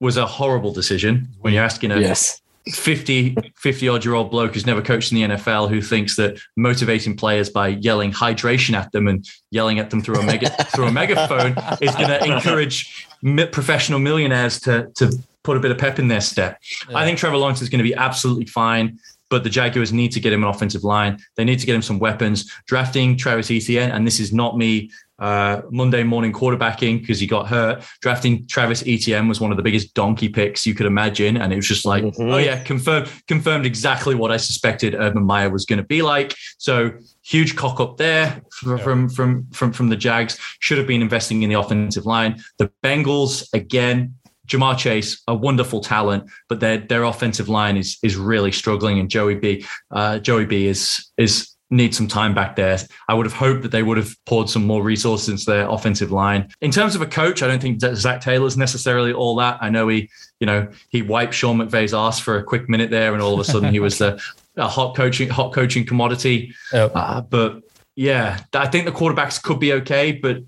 was a horrible decision when you're asking a yes. 50, 50 odd year old bloke who's never coached in the NFL who thinks that motivating players by yelling hydration at them and yelling at them through a mega through a megaphone is going to encourage professional millionaires to to put a bit of pep in their step. Yeah. I think Trevor Lawrence is going to be absolutely fine. But the Jaguars need to get him an offensive line. They need to get him some weapons. Drafting Travis Etienne, and this is not me uh, Monday morning quarterbacking because he got hurt. Drafting Travis Etienne was one of the biggest donkey picks you could imagine, and it was just like, mm-hmm. oh yeah, confirmed confirmed exactly what I suspected Urban Meyer was going to be like. So huge cock up there from, from from from from the Jags. Should have been investing in the offensive line. The Bengals again. Ja'Marr Chase, a wonderful talent, but their their offensive line is is really struggling. And Joey B, uh, Joey B is is need some time back there. I would have hoped that they would have poured some more resources into their offensive line. In terms of a coach, I don't think Zac Taylor's necessarily all that. I know he, you know, he wiped Sean McVay's ass for a quick minute there, and all of a sudden he was a, a hot coaching hot coaching commodity. Uh, but yeah, I think the quarterbacks could be okay, but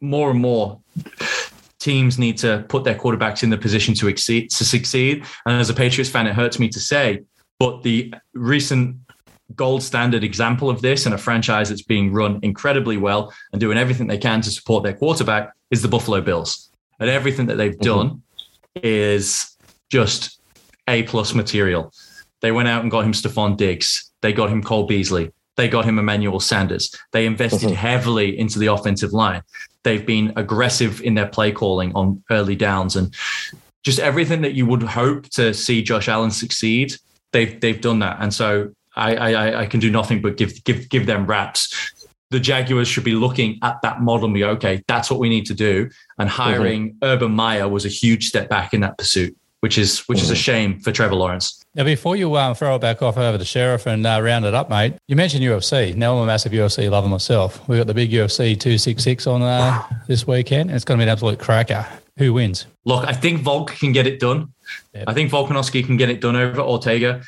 more and more teams need to put their quarterbacks in the position to exceed to succeed. And as a Patriots fan, it hurts me to say, but the recent gold standard example of this and a franchise that's being run incredibly well and doing everything they can to support their quarterback is the Buffalo Bills. And everything that they've mm-hmm. done is just A plus material. They went out and got him Stefon Diggs. They got him Cole Beasley. They got him Emmanuel Sanders. They invested mm-hmm. heavily into the offensive line. They've been aggressive in their play calling on early downs and just everything that you would hope to see Josh Allen succeed. They've they've done that, and so I I, I can do nothing but give give give them raps. The Jaguars should be looking at that model and be okay. That's what we need to do. And hiring mm-hmm. Urban Meyer was a huge step back in that pursuit which is which is a mm. shame for Trevor Lawrence. Now, before you um, throw it back off over the sheriff and uh, round it up, mate, you mentioned UFC. Now I'm a massive UFC lover myself. We've got the big UFC 266 on uh, this weekend, and it's going to be an absolute cracker. Who wins? Look, I think Volk can get it done. Yep. I think Volkanovski can get it done over Ortega.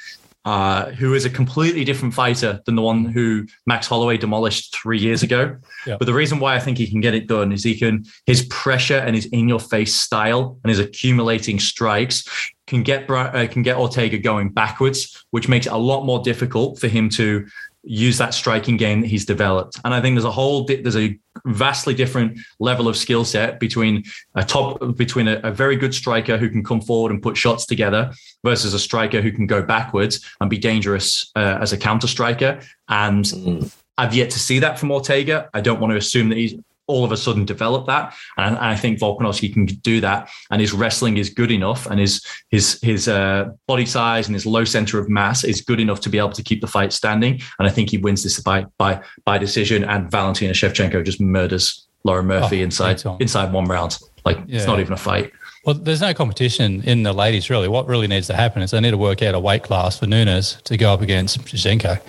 Uh, who is a completely different fighter than the one who Max Holloway demolished three years ago. Yeah. But the reason why I think he can get it done is he can his pressure and his in your face style and his accumulating strikes can get uh, can get Ortega going backwards, which makes it a lot more difficult for him to use that striking game that he's developed. And I think there's a whole there's a vastly different level of skill set between a top between a, a, very good striker who can come forward and put shots together versus a striker who can go backwards and be dangerous uh, as a counter striker. And mm. I've yet to see that from Ortega. I don't want to assume that he's all of a sudden develop that. And I think Volkanovski can do that. And his wrestling is good enough, and his his his uh, body size and his low center of mass is good enough to be able to keep the fight standing. And I think he wins this by by by decision. And Valentina Shevchenko just murders Lauren Murphy oh, inside inside one round. Like yeah. it's not even a fight. Well, there's no competition in the ladies really. What really needs to happen is they need to work out a weight class for Nunes to go up against Shevchenko.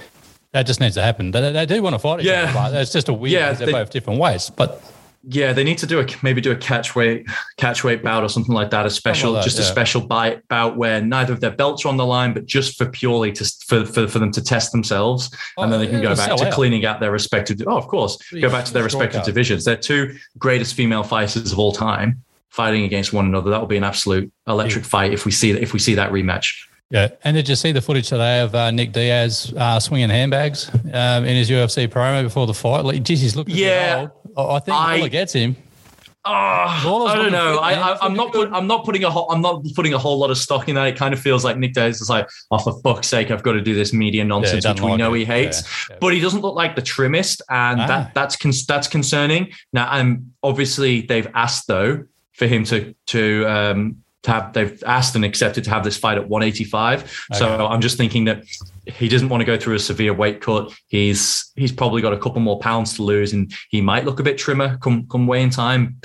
That just needs to happen. They, they do want to fight each yeah. other. It's just a weird. Yeah, they're they, both different ways, but. Yeah, they need to do a maybe do a catch weight catch weight bout or something like that. A special, that, just yeah. a special bite, bout where neither of their belts are on the line, but just for purely to for for, for them to test themselves, oh, and then oh, they can go back to out. cleaning out their respective. Oh, of course, go back to their respective divisions. They're two greatest female fighters of all time fighting against one another. That will be an absolute electric yeah. fight if we see that if we see that rematch. Yeah, and did you see the footage today of uh, Nick Diaz uh, swinging handbags um, in his UFC promo before the fight? Like, geez, he's looking yeah, old. I think I, gets him. Oh, I don't know. I, am not. Put, I'm not putting a. Whole, I'm not putting a whole lot of stock in that. It kind of feels like Nick Diaz is like, oh for fuck's sake, I've got to do this media nonsense, yeah, which we like know it. he hates. Yeah, yeah. But he doesn't look like the trimmest, and ah. that that's con- that's concerning. Now, and obviously they've asked though for him to to um, to have they've asked and accepted to have this fight at 185. Okay. So I'm just thinking that he doesn't want to go through a severe weight cut. He's he's probably got a couple more pounds to lose, and he might look a bit trimmer come come weighing time.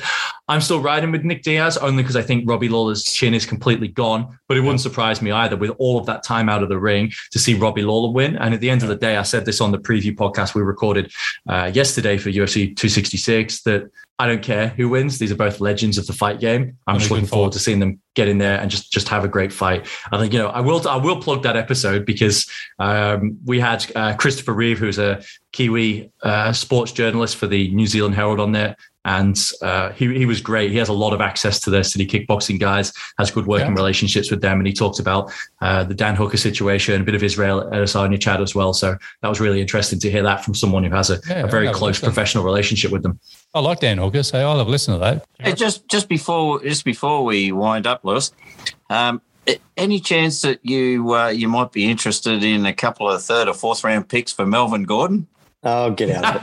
I'm still riding with Nick Diaz only because I think Robbie Lawler's chin is completely gone. But it wouldn't surprise me either with all of that time out of the ring to see Robbie Lawler win. And at the end of the day, I said this on the preview podcast we recorded uh, yesterday for UFC 266 that I don't care who wins. These are both legends of the fight game. I'm, just looking forward to seeing them get in there and just just have a great fight. I think you know I will I will plug that episode because um, we had uh, Christopher Reive, who's a Kiwi uh, sports journalist for the New Zealand Herald, on there, and uh, he, he was great. He has a lot of access to the city kickboxing guys, has good working yeah. relationships with them, and he talked about uh, the Dan Hooker situation, a bit of Israel Adesanya chat as well. So that was really interesting to hear that from someone who has a, yeah, a very close professional relationship with them. I like Dan Hooker, so I'll have listened to that. Hey, just just before just before we wind up, Lewis, um, any chance that you uh, you might be interested in a couple of third or fourth round picks for Melvin Gordon? Oh, get out of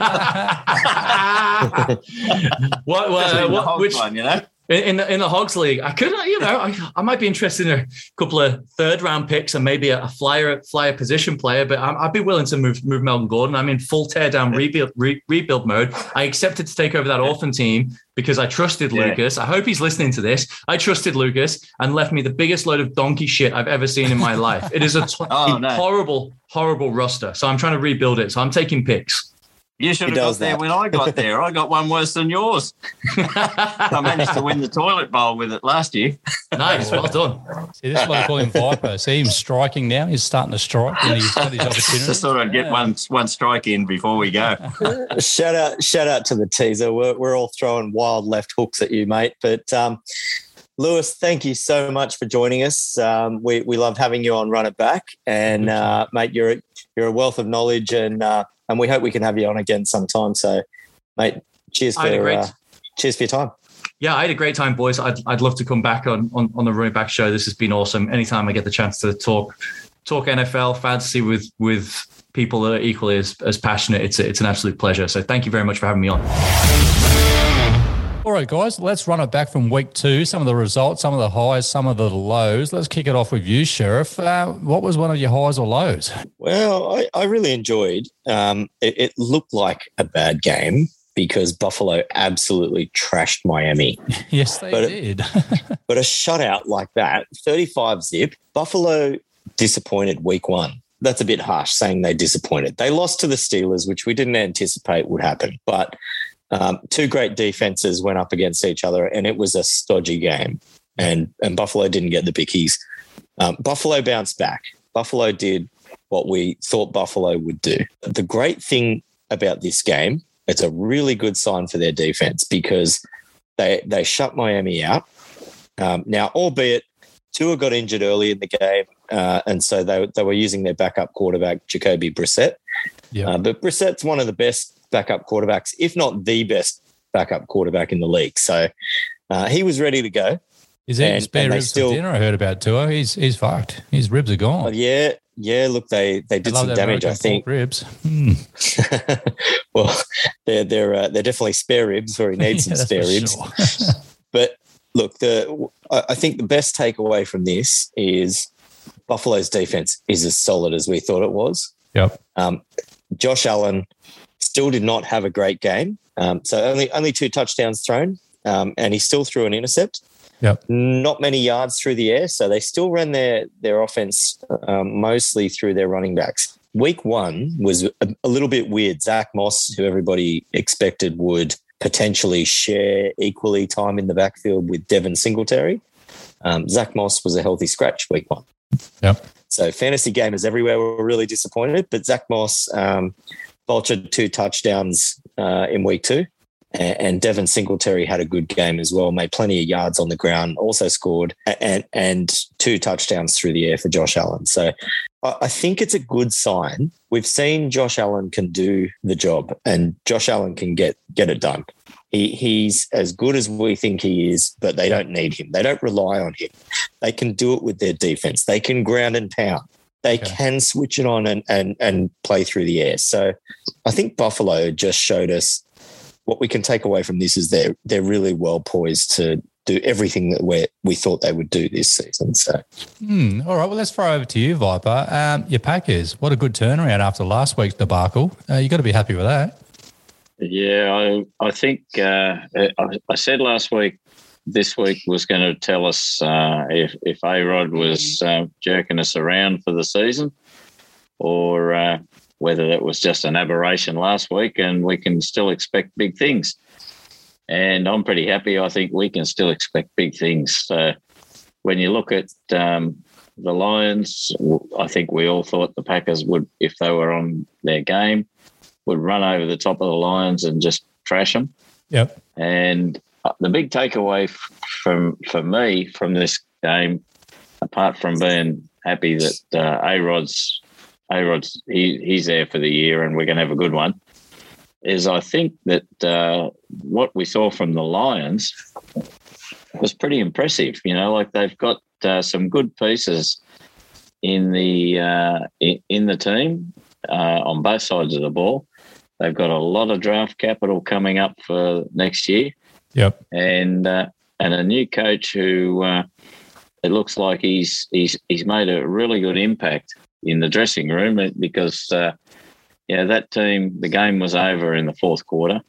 it. what, what, what which, one, you know? In the, in the Hogs League, I could, you know, I, I might be interested in a couple of third round picks and maybe a, a flyer flyer position player, but i would be willing to move move Melvin Gordon. I'm in full tear down rebuild re, rebuild mode. I accepted to take over that orphan team because I trusted yeah. Lucas. I hope he's listening to this. I trusted Lucas and left me the biggest load of donkey shit I've ever seen in my life. It is a t- oh, no. horrible, horrible roster. So I'm trying to rebuild it. So I'm taking picks. You should have got there when I got there. I got one worse than yours. I managed to win the toilet bowl with it last year. nice, well done. See, this is what I call him Viper. See him striking now. He's starting to strike. And he's got his opportunity. Just thought I'd get one one strike in before we go. shout out, shout out to the teaser. We're, we're all throwing wild left hooks at you, mate. But um, Lewis, thank you so much for joining us. Um, we we love having you on Run It Back, and uh, mate, you're you're a wealth of knowledge and. Uh, and we hope we can have you on again sometime. So, mate, cheers for uh, cheers for your time. Yeah, I had a great time, boys. I'd, I'd love to come back on, on, on the running back show. This has been awesome. Anytime I get the chance to talk talk NFL fantasy with with people that are equally as, as passionate, it's a, it's an absolute pleasure. So thank you very much for having me on. All right, guys, let's run it back from week two. Some of the results, some of the highs, some of the lows. Let's kick it off with you, Sheriff. Uh, what was one of your highs or lows? Well, I, I really enjoyed. Um, it, it looked like a bad game because Buffalo absolutely trashed Miami. yes, they but did. but a shutout like that, 35 zip, Buffalo disappointed week one. That's a bit harsh saying they disappointed. They lost to the Steelers, which we didn't anticipate would happen. But um, two great defenses went up against each other, and it was a stodgy game. And and Buffalo didn't get the bickies. Um, Buffalo bounced back. Buffalo did what we thought Buffalo would do. The great thing about this game, it's a really good sign for their defense because they they shut Miami out. Um, now, albeit Tua got injured early in the game, uh, and so they they were using their backup quarterback Jacoby Brissett. Yeah, uh, but Brissett's one of the best backup quarterbacks, if not the best backup quarterback in the league. So uh, he was ready to go. Is he and, spare and ribs still, for dinner? I heard about Tua. He's he's fucked. His ribs are gone. Yeah, yeah. Look, they they did some damage. I think ribs. Hmm. well, they're they're uh, they're definitely spare ribs, or he needs yeah, some spare ribs. Sure. but look, the I think the best takeaway from this is Buffalo's defense is as solid as we thought it was. Yep. Um, Josh Allen still did not have a great game. Um, so only only two touchdowns thrown, um, and he still threw an intercept. Yep. Not many yards through the air, so they still ran their their offense um, mostly through their running backs. Week one was a, a, little bit weird. Zack Moss, who everybody expected would potentially share equally time in the backfield with Devin Singletary, um, Zack Moss was a healthy scratch week one. Yep. So fantasy gamers everywhere were really disappointed, but Zack Moss um, vultured two touchdowns uh, in week two. And Devin Singletary had a good game as well, made plenty of yards on the ground, also scored, and, and two touchdowns through the air for Josh Allen. So I think it's a good sign. We've seen Josh Allen can do the job, and Josh Allen can get get it done. He, he's as good as we think he is, but they don't need him. They don't rely on him. They can do it with their defense. They can ground and pound they okay. can switch it on and, and and play through the air. So I think Buffalo just showed us what we can take away from this is they're they're really well poised to do everything that we we thought they would do this season. So, hmm. all right. Well, let's throw over to you, Viper. Um, your Packers. What a good turnaround after last week's debacle. Uh, you got to be happy with that. Yeah, I I think uh, I, I said last week this week was going to tell us uh, if if A Rod was uh, jerking us around for the season, or uh, whether that was just an aberration last week, and we can still expect big things. And I'm pretty happy. I think we can still expect big things. So when you look at um, the Lions, I think we all thought the Packers would, if they were on their game, would run over the top of the Lions and just trash them. Yep. And the big takeaway from for me from this game, apart from being happy that uh, A Rod's A Rod's he, he's there for the year and we're going to have a good one, is I think that uh, what we saw from the Lions was pretty impressive. You know, like they've got uh, some good pieces in the uh, in, the team uh, on both sides of the ball. They've got a lot of draft capital coming up for next year. Yep. And uh, and a new coach who uh, it looks like he's he's he's made a really good impact in the dressing room because uh, yeah that team the game was over in the fourth quarter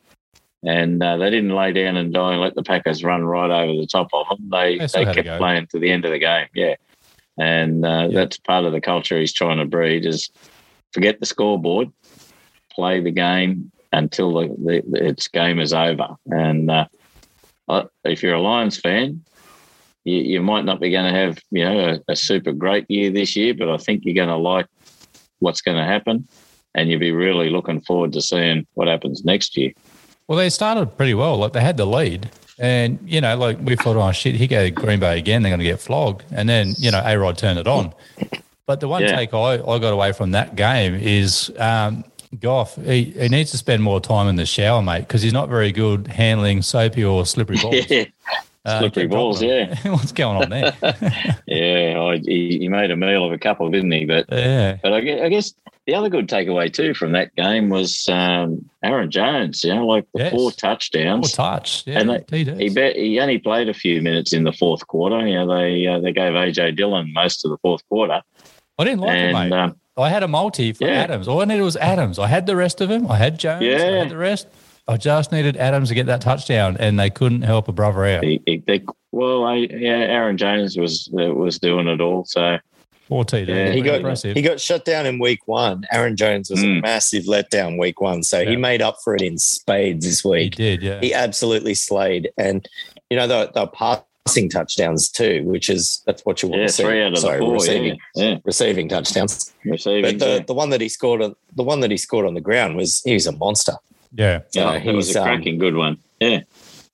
and uh, they didn't lay down and die and let the Packers run right over the top of them. They they kept playing to the end of the game. Yeah, and uh, yeah. that's part of the culture he's trying to breed is forget the scoreboard, play the game until the, the its game is over. And uh, if you're a Lions fan, you, you might not be going to have you know a, a, super great year this year, but I think you're going to like what's going to happen, and you'll be really looking forward to seeing what happens next year. Well, they started pretty well. Like they had the lead, and you know, like we thought, oh shit, he go Green Bay again, they're going to get flogged, and then you know, A Rod turned it on. But the one yeah. take I, I got away from that game is um, Goff, he, he needs to spend more time in the shower, mate, because he's not very good handling soapy or slippery balls. yeah. Uh, Slippery balls, yeah. What's going on there? yeah, I, he, he, made a meal of a couple, didn't he? But yeah, but I, I guess the other good takeaway too from that game was um, Aaron Jones. You know, like the yes. four touchdowns, four touch, yeah, and they, he bet he only played a few minutes in the fourth quarter. You know, they uh, they gave AJ Dillon most of the fourth quarter. I didn't like and, it, mate. Um, I had a multi for yeah. Adams. All I needed was Adams. I had the rest of him. I had Jones. Yeah. I had the rest. I just needed Adams to get that touchdown, and they couldn't help a brother out. He, he, they, well, I, yeah, Aaron Jones was uh, was doing it all. So four TD. Yeah, he got impressive. he got shut down in week one. Aaron Jones was mm. a massive letdown week one, so yeah. he made up for it in spades this week. He did, yeah. He absolutely slayed, and you know they they passing touchdowns too, which is that's what you want yeah, to see. Three out of Sorry, the four, receiving, yeah. yeah. receiving touchdowns. Receiving, but the, the one that he scored on the one that he scored on the ground was he was a monster. Yeah, yeah, he was a cracking um, good one. Yeah,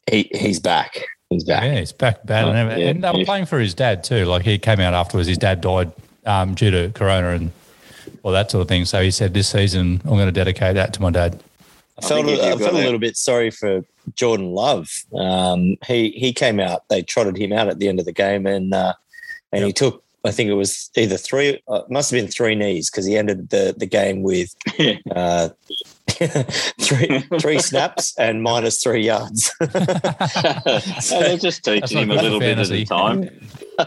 he he's back. He's back. Yeah, he's back bad. Oh, and, yeah, and they were playing for his dad too. Like he came out afterwards. His dad died um, due to corona and all that sort of thing. So he said, "This season, I'm going to dedicate that to my dad." I felt, I felt a little bit sorry for Jordan Love. Um, he he came out. They trotted him out at the end of the game, and uh, and yep. he took. I think it was either three. Uh, must have been three knees because he ended the the game with uh, three three snaps and minus three yards. so they're just teaching him a little bit at a time.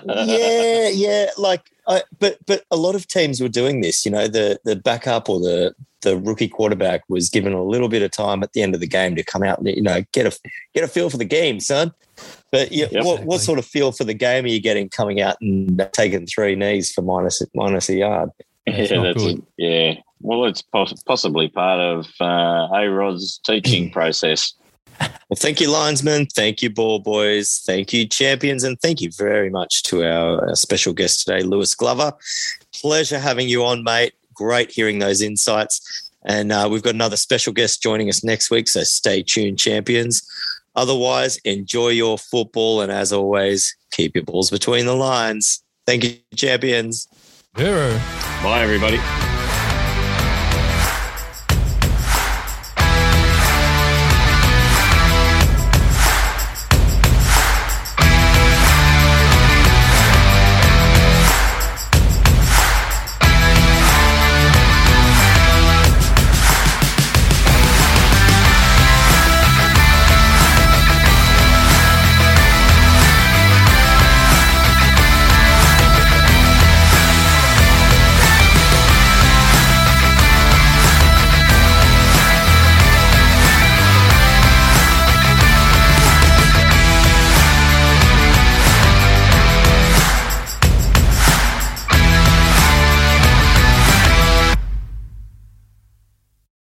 yeah, yeah. Like, I, but but a lot of teams were doing this. You know, the the backup or the the rookie quarterback was given a little bit of time at the end of the game to come out and you know get a get a feel for the game, son. But yeah, yep, what, what sort of feel for the game are you getting coming out and taking three knees for minus minus a yard? That's yeah, that's a, yeah. Well, it's poss- possibly part of uh, A Rod's teaching process. Well, thank you, linesmen. Thank you, ball boys. Thank you, champions. And thank you very much to our, our special guest today, Lewis Glover. Pleasure having you on, mate. Great hearing those insights. And uh, we've got another special guest joining us next week. So stay tuned, champions. Otherwise, enjoy your football. And as always, keep your balls between the lines. Thank you, champions. Zero. Bye, everybody.